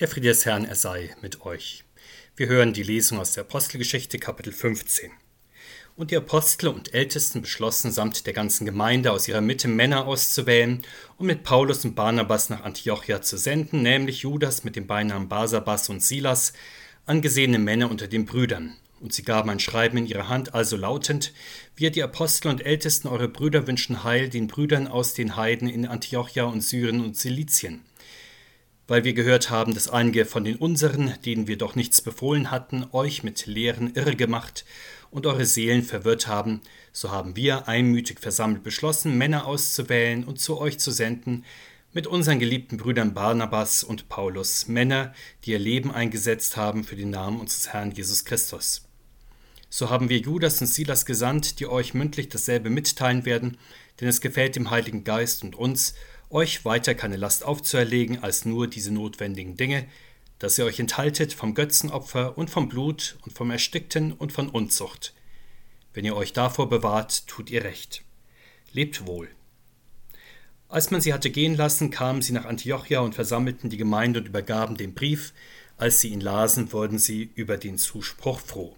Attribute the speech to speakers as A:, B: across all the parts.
A: Der Friede des Herrn, er sei mit euch. Wir hören die Lesung aus der Apostelgeschichte, Kapitel 15. Und die Apostel und Ältesten beschlossen, samt der ganzen Gemeinde aus ihrer Mitte Männer auszuwählen, um mit Paulus und Barnabas nach Antiochia zu senden, nämlich Judas mit dem Beinamen Basabas und Silas, angesehene Männer unter den Brüdern. Und sie gaben ein Schreiben in ihre Hand, also lautend: Wir, die Apostel und Ältesten, eure Brüder, wünschen Heil den Brüdern aus den Heiden in Antiochia und Syrien und Silizien weil wir gehört haben, dass einige von den unseren, denen wir doch nichts befohlen hatten, euch mit Lehren irre gemacht und eure Seelen verwirrt haben, so haben wir einmütig versammelt beschlossen, Männer auszuwählen und zu euch zu senden, mit unseren geliebten Brüdern Barnabas und Paulus, Männer, die ihr Leben eingesetzt haben für den Namen unseres Herrn Jesus Christus. So haben wir Judas und Silas gesandt, die euch mündlich dasselbe mitteilen werden, denn es gefällt dem Heiligen Geist und uns, euch weiter keine Last aufzuerlegen als nur diese notwendigen Dinge, dass ihr euch enthaltet vom Götzenopfer und vom Blut und vom Erstickten und von Unzucht. Wenn ihr euch davor bewahrt, tut ihr recht. Lebt wohl. Als man sie hatte gehen lassen, kamen sie nach Antiochia und versammelten die Gemeinde und übergaben den Brief. Als sie ihn lasen, wurden sie über den Zuspruch froh.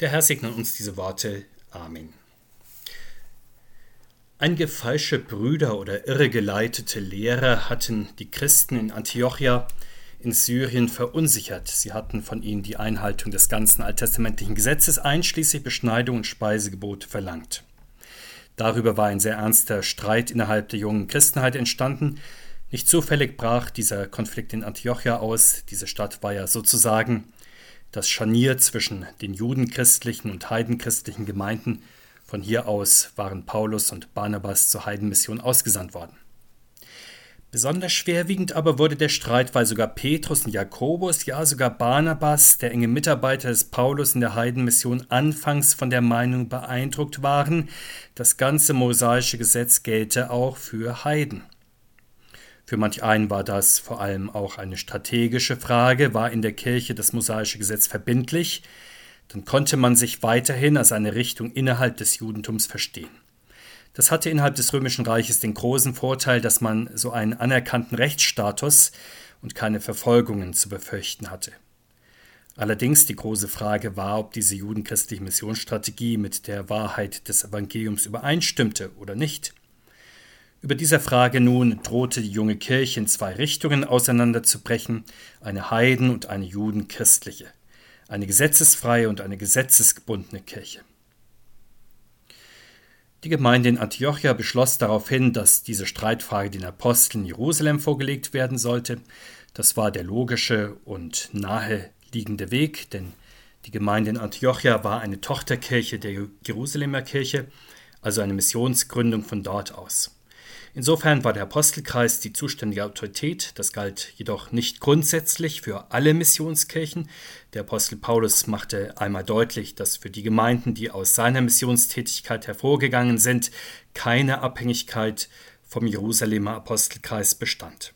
A: Der Herr segne uns diese Worte. Amen. Einige falsche Brüder oder irregeleitete Lehrer hatten die Christen in Antiochia in Syrien verunsichert. Sie hatten von ihnen die Einhaltung des ganzen alttestamentlichen Gesetzes einschließlich Beschneidung und Speisegebote verlangt. Darüber war ein sehr ernster Streit innerhalb der jungen Christenheit entstanden. Nicht zufällig brach dieser Konflikt in Antiochia aus. Diese Stadt war ja sozusagen das Scharnier zwischen den judenchristlichen und heidenchristlichen Gemeinden von hier aus waren Paulus und Barnabas zur Heidenmission ausgesandt worden. Besonders schwerwiegend aber wurde der Streit, weil sogar Petrus und Jakobus, ja sogar Barnabas, der enge Mitarbeiter des Paulus in der Heidenmission, anfangs von der Meinung beeindruckt waren, das ganze mosaische Gesetz gelte auch für Heiden. Für manch einen war das vor allem auch eine strategische Frage, war in der Kirche das mosaische Gesetz verbindlich, dann konnte man sich weiterhin als eine Richtung innerhalb des Judentums verstehen. Das hatte innerhalb des Römischen Reiches den großen Vorteil, dass man so einen anerkannten Rechtsstatus und keine Verfolgungen zu befürchten hatte. Allerdings die große Frage war, ob diese judenchristliche Missionsstrategie mit der Wahrheit des Evangeliums übereinstimmte oder nicht. Über dieser Frage nun drohte die junge Kirche in zwei Richtungen auseinanderzubrechen, eine Heiden- und eine judenchristliche eine gesetzesfreie und eine gesetzesgebundene Kirche. Die Gemeinde in Antiochia beschloss daraufhin, dass diese Streitfrage den Aposteln Jerusalem vorgelegt werden sollte. Das war der logische und naheliegende Weg, denn die Gemeinde in Antiochia war eine Tochterkirche der Jerusalemer Kirche, also eine Missionsgründung von dort aus. Insofern war der Apostelkreis die zuständige Autorität, das galt jedoch nicht grundsätzlich für alle Missionskirchen. Der Apostel Paulus machte einmal deutlich, dass für die Gemeinden, die aus seiner Missionstätigkeit hervorgegangen sind, keine Abhängigkeit vom Jerusalemer Apostelkreis bestand.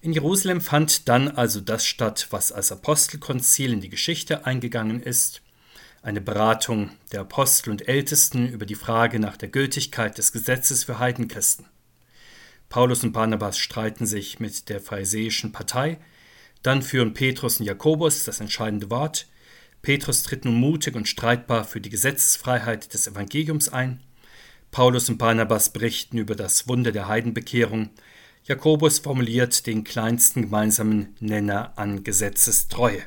A: In Jerusalem fand dann also das statt, was als Apostelkonzil in die Geschichte eingegangen ist eine Beratung der Apostel und Ältesten über die Frage nach der Gültigkeit des Gesetzes für Heidenchristen. Paulus und Barnabas streiten sich mit der pharisäischen Partei, dann führen Petrus und Jakobus das entscheidende Wort. Petrus tritt nun mutig und streitbar für die Gesetzesfreiheit des Evangeliums ein. Paulus und Barnabas berichten über das Wunder der Heidenbekehrung. Jakobus formuliert den kleinsten gemeinsamen Nenner an Gesetzestreue.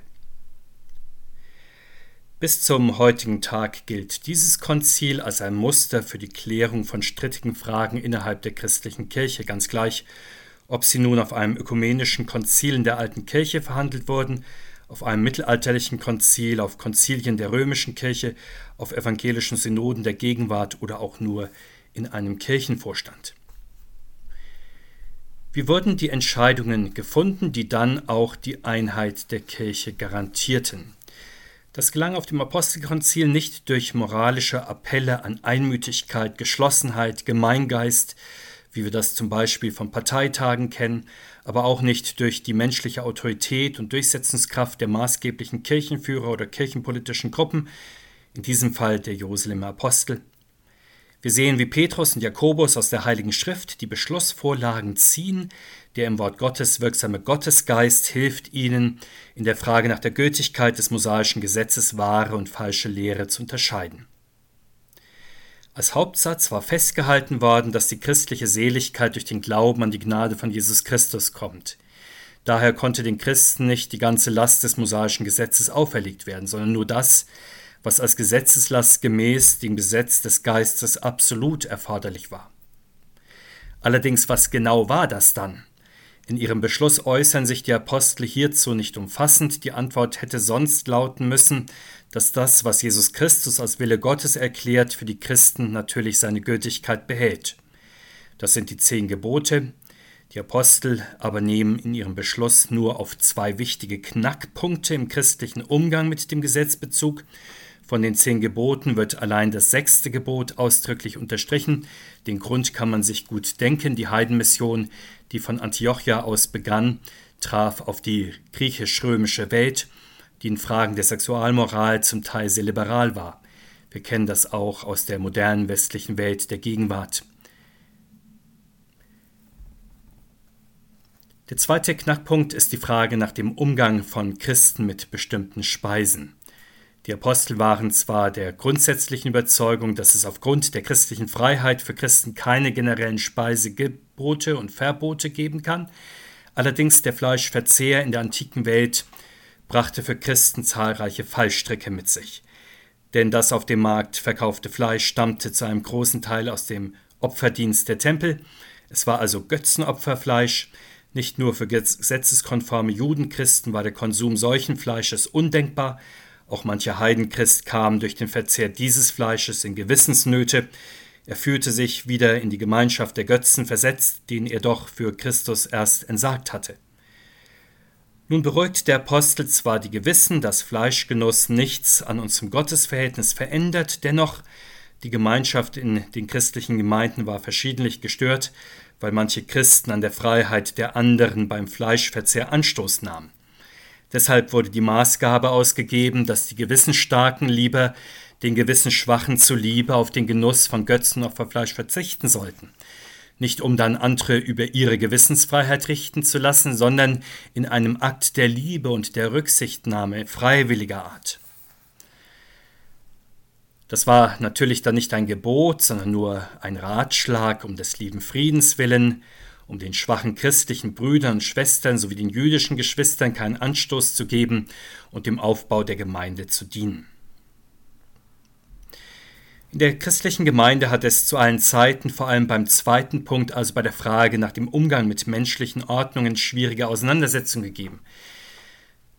A: Bis zum heutigen Tag gilt dieses Konzil als ein Muster für die Klärung von strittigen Fragen innerhalb der christlichen Kirche, ganz gleich, ob sie nun auf einem ökumenischen Konzil in der alten Kirche verhandelt wurden, auf einem mittelalterlichen Konzil, auf Konzilien der römischen Kirche, auf evangelischen Synoden der Gegenwart oder auch nur in einem Kirchenvorstand. Wie wurden die Entscheidungen gefunden, die dann auch die Einheit der Kirche garantierten? Das gelang auf dem Apostelkonzil nicht durch moralische Appelle an Einmütigkeit, Geschlossenheit, Gemeingeist, wie wir das zum Beispiel von Parteitagen kennen, aber auch nicht durch die menschliche Autorität und Durchsetzungskraft der maßgeblichen Kirchenführer oder kirchenpolitischen Gruppen, in diesem Fall der Jerusalemer Apostel. Wir sehen, wie Petrus und Jakobus aus der Heiligen Schrift die Beschlussvorlagen ziehen. Der im Wort Gottes wirksame Gottesgeist hilft ihnen, in der Frage nach der Gültigkeit des mosaischen Gesetzes wahre und falsche Lehre zu unterscheiden. Als Hauptsatz war festgehalten worden, dass die christliche Seligkeit durch den Glauben an die Gnade von Jesus Christus kommt. Daher konnte den Christen nicht die ganze Last des mosaischen Gesetzes auferlegt werden, sondern nur das, was als Gesetzeslast gemäß dem Gesetz des Geistes absolut erforderlich war. Allerdings, was genau war das dann? In ihrem Beschluss äußern sich die Apostel hierzu nicht umfassend. Die Antwort hätte sonst lauten müssen, dass das, was Jesus Christus als Wille Gottes erklärt, für die Christen natürlich seine Gültigkeit behält. Das sind die zehn Gebote. Die Apostel aber nehmen in ihrem Beschluss nur auf zwei wichtige Knackpunkte im christlichen Umgang mit dem Gesetz Bezug. Von den zehn Geboten wird allein das sechste Gebot ausdrücklich unterstrichen. Den Grund kann man sich gut denken. Die Heidenmission, die von Antiochia aus begann, traf auf die griechisch-römische Welt die in Fragen der Sexualmoral zum Teil sehr liberal war. Wir kennen das auch aus der modernen westlichen Welt der Gegenwart. Der zweite Knackpunkt ist die Frage nach dem Umgang von Christen mit bestimmten Speisen. Die Apostel waren zwar der grundsätzlichen Überzeugung, dass es aufgrund der christlichen Freiheit für Christen keine generellen Speisegebote und Verbote geben kann, allerdings der Fleischverzehr in der antiken Welt brachte für Christen zahlreiche Fallstricke mit sich. Denn das auf dem Markt verkaufte Fleisch stammte zu einem großen Teil aus dem Opferdienst der Tempel. Es war also Götzenopferfleisch. Nicht nur für gesetzeskonforme Judenchristen war der Konsum solchen Fleisches undenkbar. Auch mancher Heidenchrist kam durch den Verzehr dieses Fleisches in Gewissensnöte. Er fühlte sich wieder in die Gemeinschaft der Götzen versetzt, denen er doch für Christus erst entsagt hatte. Nun beruhigt der Apostel zwar die Gewissen, dass Fleischgenuss nichts an unserem Gottesverhältnis verändert, dennoch die Gemeinschaft in den christlichen Gemeinden war verschiedentlich gestört, weil manche Christen an der Freiheit der anderen beim Fleischverzehr Anstoß nahmen. Deshalb wurde die Maßgabe ausgegeben, dass die Gewissensstarken lieber den Gewissensschwachen zuliebe auf den Genuss von Götzenopferfleisch verzichten sollten nicht um dann andere über ihre Gewissensfreiheit richten zu lassen, sondern in einem Akt der Liebe und der Rücksichtnahme freiwilliger Art. Das war natürlich dann nicht ein Gebot, sondern nur ein Ratschlag um des lieben Friedens willen, um den schwachen christlichen Brüdern und Schwestern sowie den jüdischen Geschwistern keinen Anstoß zu geben und dem Aufbau der Gemeinde zu dienen. In der christlichen Gemeinde hat es zu allen Zeiten, vor allem beim zweiten Punkt, also bei der Frage nach dem Umgang mit menschlichen Ordnungen, schwierige Auseinandersetzungen gegeben.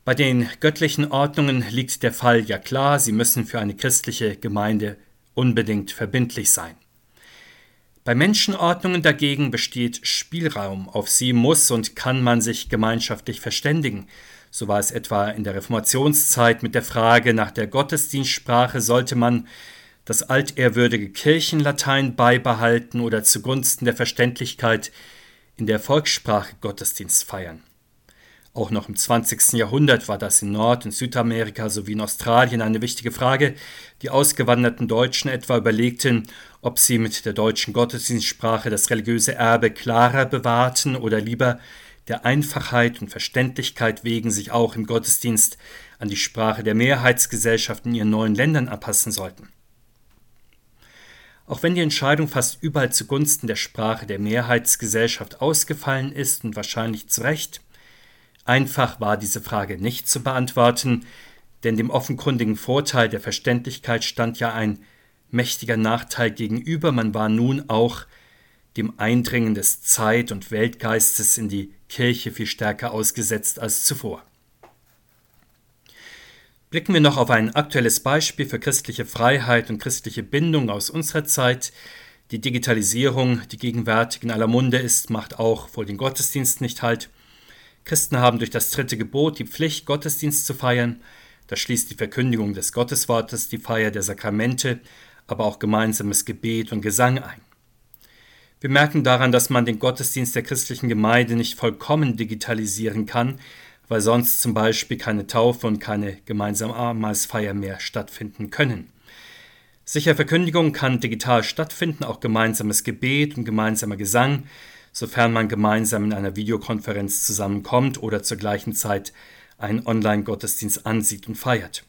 A: Bei den göttlichen Ordnungen liegt der Fall ja klar, sie müssen für eine christliche Gemeinde unbedingt verbindlich sein. Bei Menschenordnungen dagegen besteht Spielraum, auf sie muss und kann man sich gemeinschaftlich verständigen. So war es etwa in der Reformationszeit mit der Frage nach der Gottesdienstsprache, sollte man das altehrwürdige Kirchenlatein beibehalten oder zugunsten der Verständlichkeit in der Volkssprache Gottesdienst feiern. Auch noch im 20. Jahrhundert war das in Nord- und Südamerika sowie in Australien eine wichtige Frage. Die ausgewanderten Deutschen etwa überlegten, ob sie mit der deutschen Gottesdienstsprache das religiöse Erbe klarer bewahrten oder lieber der Einfachheit und Verständlichkeit wegen sich auch im Gottesdienst an die Sprache der Mehrheitsgesellschaft in ihren neuen Ländern anpassen sollten. Auch wenn die Entscheidung fast überall zugunsten der Sprache der Mehrheitsgesellschaft ausgefallen ist und wahrscheinlich zu Recht, einfach war diese Frage nicht zu beantworten, denn dem offenkundigen Vorteil der Verständlichkeit stand ja ein mächtiger Nachteil gegenüber, man war nun auch dem Eindringen des Zeit- und Weltgeistes in die Kirche viel stärker ausgesetzt als zuvor. Blicken wir noch auf ein aktuelles Beispiel für christliche Freiheit und christliche Bindung aus unserer Zeit. Die Digitalisierung, die gegenwärtig in aller Munde ist, macht auch vor den Gottesdienst nicht halt. Christen haben durch das dritte Gebot die Pflicht, Gottesdienst zu feiern. Das schließt die Verkündigung des Gotteswortes, die Feier der Sakramente, aber auch gemeinsames Gebet und Gesang ein. Wir merken daran, dass man den Gottesdienst der christlichen Gemeinde nicht vollkommen digitalisieren kann, weil sonst zum Beispiel keine Taufe und keine gemeinsame Abendmahlsfeier mehr stattfinden können. Sicher Verkündigung kann digital stattfinden, auch gemeinsames Gebet und gemeinsamer Gesang, sofern man gemeinsam in einer Videokonferenz zusammenkommt oder zur gleichen Zeit einen Online-Gottesdienst ansieht und feiert.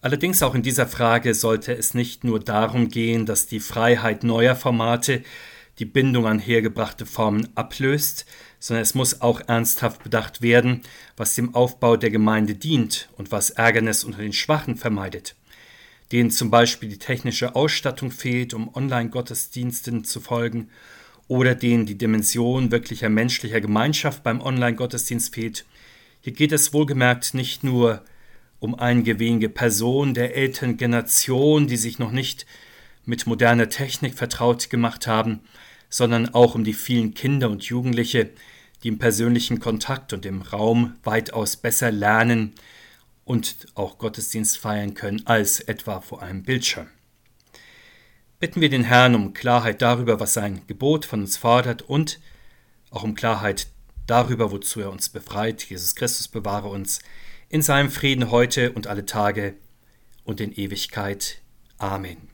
A: Allerdings auch in dieser Frage sollte es nicht nur darum gehen, dass die Freiheit neuer Formate die Bindung an hergebrachte Formen ablöst, sondern es muss auch ernsthaft bedacht werden, was dem Aufbau der Gemeinde dient und was Ärgernis unter den Schwachen vermeidet, denen zum Beispiel die technische Ausstattung fehlt, um Online-Gottesdiensten zu folgen, oder denen die Dimension wirklicher menschlicher Gemeinschaft beim Online-Gottesdienst fehlt. Hier geht es wohlgemerkt nicht nur um einige wenige Personen der älteren Generation, die sich noch nicht mit moderner Technik vertraut gemacht haben, sondern auch um die vielen Kinder und Jugendliche, die im persönlichen Kontakt und im Raum weitaus besser lernen und auch Gottesdienst feiern können als etwa vor einem Bildschirm. Bitten wir den Herrn um Klarheit darüber, was sein Gebot von uns fordert und auch um Klarheit darüber, wozu er uns befreit. Jesus Christus bewahre uns in seinem Frieden heute und alle Tage und in Ewigkeit. Amen.